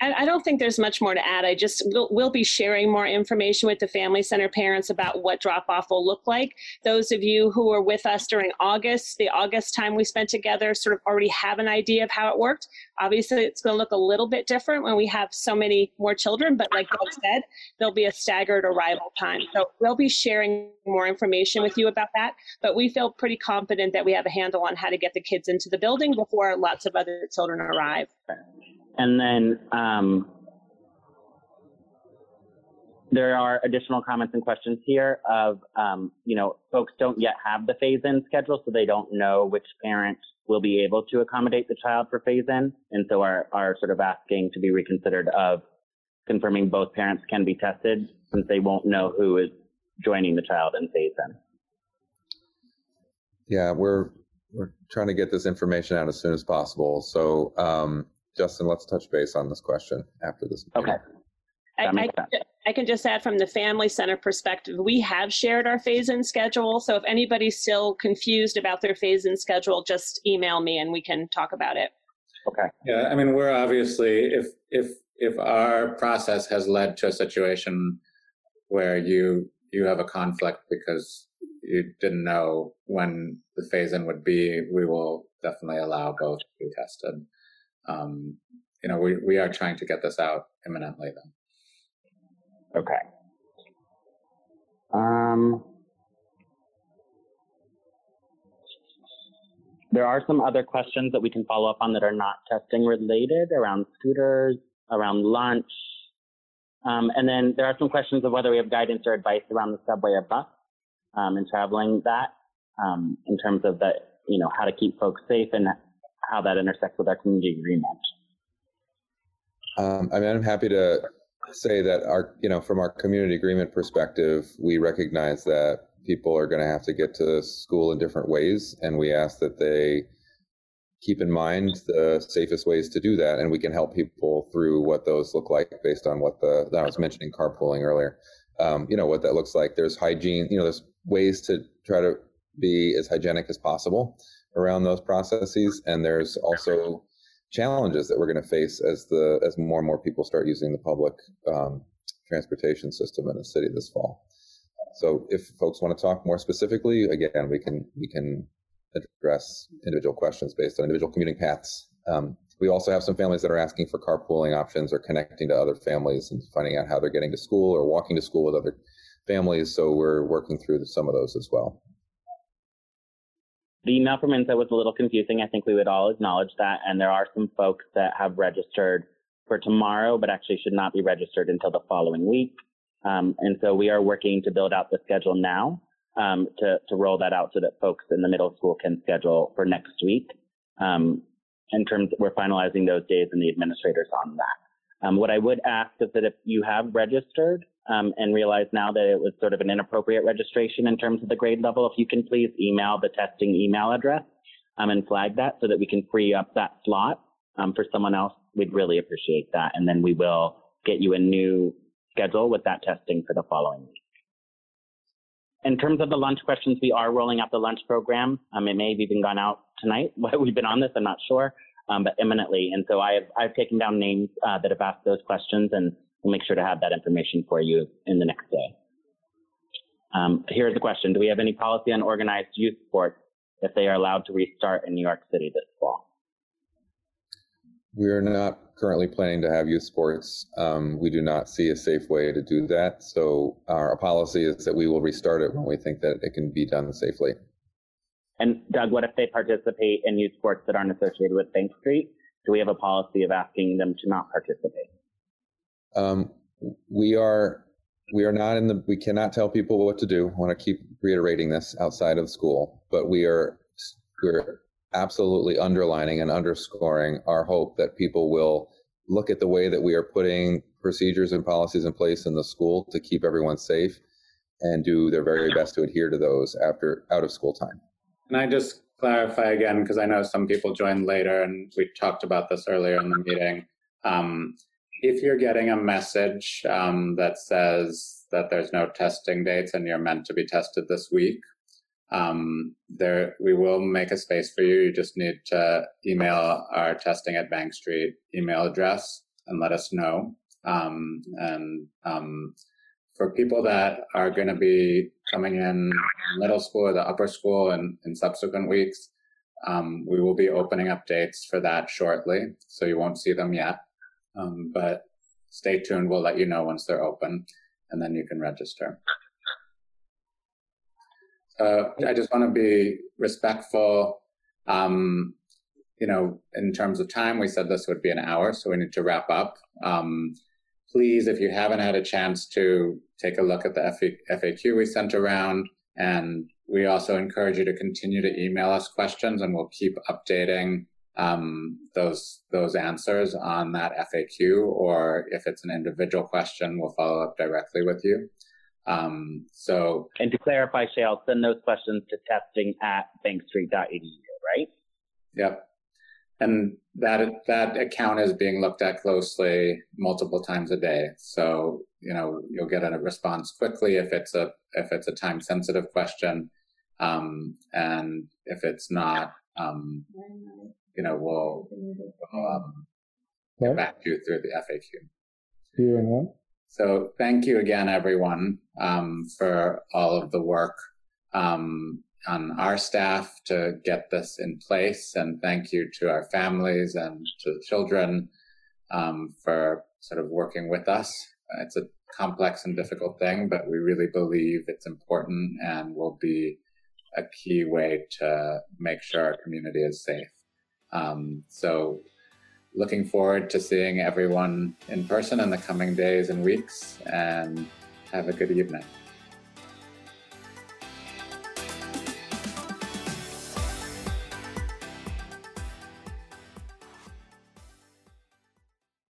I, I don't think there's much more to add. I just we'll, we'll be sharing more information with the family center parents about what drop off will look like. Those of you who were with us during August, the August time we spent together, sort of already have an idea of how it worked. Obviously, it's going to look a little bit different when we have so many more children, but like Doug said, there'll be a staggered arrival time. So we'll be sharing more information with you about that. But we feel pretty confident that we have a handle on how to get the kids into the building before lots of other children arrive. And then um, there are additional comments and questions here of, um, you know, folks don't yet have the phase-in schedule, so they don't know which parent will be able to accommodate the child for phase-in, and so are, are sort of asking to be reconsidered of confirming both parents can be tested, since they won't know who is joining the child in phase-in. Yeah, we're we're trying to get this information out as soon as possible. So, um, Justin, let's touch base on this question after this. meeting. Okay. I, I. I can just add from the family center perspective, we have shared our phase-in schedule. So if anybody's still confused about their phase-in schedule, just email me and we can talk about it. Okay. Yeah, I mean, we're obviously if if if our process has led to a situation where you you have a conflict because you didn't know when the phase in would be, we will definitely allow both to be tested. Um, you know, we we are trying to get this out imminently, though. Okay. Um, there are some other questions that we can follow up on that are not testing related around scooters, around lunch. Um, and then there are some questions of whether we have guidance or advice around the subway or bus um, and traveling that um, in terms of the, you know, how to keep folks safe and how that intersects with our community agreement. Um, I mean, I'm happy to say that our, you know, from our community agreement perspective, we recognize that people are going to have to get to school in different ways, and we ask that they keep in mind the safest ways to do that, and we can help people through what those look like based on what the I was mentioning carpooling earlier. Um, you know what that looks like. There's hygiene. You know, there's ways to try to be as hygienic as possible around those processes, and there's also challenges that we're going to face as the as more and more people start using the public um, transportation system in the city this fall. So if folks want to talk more specifically, again, we can we can address individual questions based on individual commuting paths. Um, we also have some families that are asking for carpooling options or connecting to other families and finding out how they're getting to school or walking to school with other families. So we're working through some of those as well. The email from Enzo was a little confusing. I think we would all acknowledge that. And there are some folks that have registered for tomorrow, but actually should not be registered until the following week. Um, and so we are working to build out the schedule now um, to, to roll that out so that folks in the middle school can schedule for next week. Um, in terms, we're finalizing those days and the administrators on that. Um, what I would ask is that if you have registered um, and realize now that it was sort of an inappropriate registration in terms of the grade level, if you can please email the testing email address um, and flag that so that we can free up that slot for someone else, we'd really appreciate that. And then we will get you a new schedule with that testing for the following week. In terms of the lunch questions, we are rolling out the lunch program. Um, it may have even gone out tonight we've been on this, I'm not sure, um, but imminently. And so I have, I've taken down names uh, that have asked those questions and we'll make sure to have that information for you in the next day. Um, here's the question. Do we have any policy on organized youth sports if they are allowed to restart in New York City this fall? We're not currently planning to have youth sports. Um, we do not see a safe way to do that. So our policy is that we will restart it when we think that it can be done safely. And Doug, what if they participate in youth sports that aren't associated with Bank Street? Do we have a policy of asking them to not participate? Um, we are we are not in the we cannot tell people what to do. I want to keep reiterating this outside of school, but we are we're absolutely underlining and underscoring our hope that people will look at the way that we are putting procedures and policies in place in the school to keep everyone safe and do their very best to adhere to those after out of school time. Can I just clarify again, because I know some people joined later and we talked about this earlier in the meeting. Um, if you're getting a message um, that says that there's no testing dates and you're meant to be tested this week, um, there we will make a space for you. You just need to email our testing at Bank Street email address and let us know. Um, and um, for people that are going to be coming in middle school or the upper school and in subsequent weeks, um, we will be opening up dates for that shortly. So you won't see them yet. Um, but stay tuned. We'll let you know once they're open and then you can register. I just want to be respectful. Um, you know, in terms of time, we said this would be an hour, so we need to wrap up. Um, please, if you haven't had a chance to take a look at the FAQ we sent around, and we also encourage you to continue to email us questions, and we'll keep updating um, those those answers on that FAQ. Or if it's an individual question, we'll follow up directly with you. Um, so, and to clarify, Shael, send those questions to testing at bankstreet.edu, right? Yep. And that that account is being looked at closely multiple times a day. So you know you'll get a response quickly if it's a if it's a time sensitive question, um, and if it's not, um, you know we'll, we'll um, get back to you through the FAQ. So thank you again, everyone, um, for all of the work um, on our staff to get this in place. And thank you to our families and to the children um, for sort of working with us. It's a complex and difficult thing, but we really believe it's important and will be a key way to make sure our community is safe. Um, so looking forward to seeing everyone in person in the coming days and weeks and have a good evening.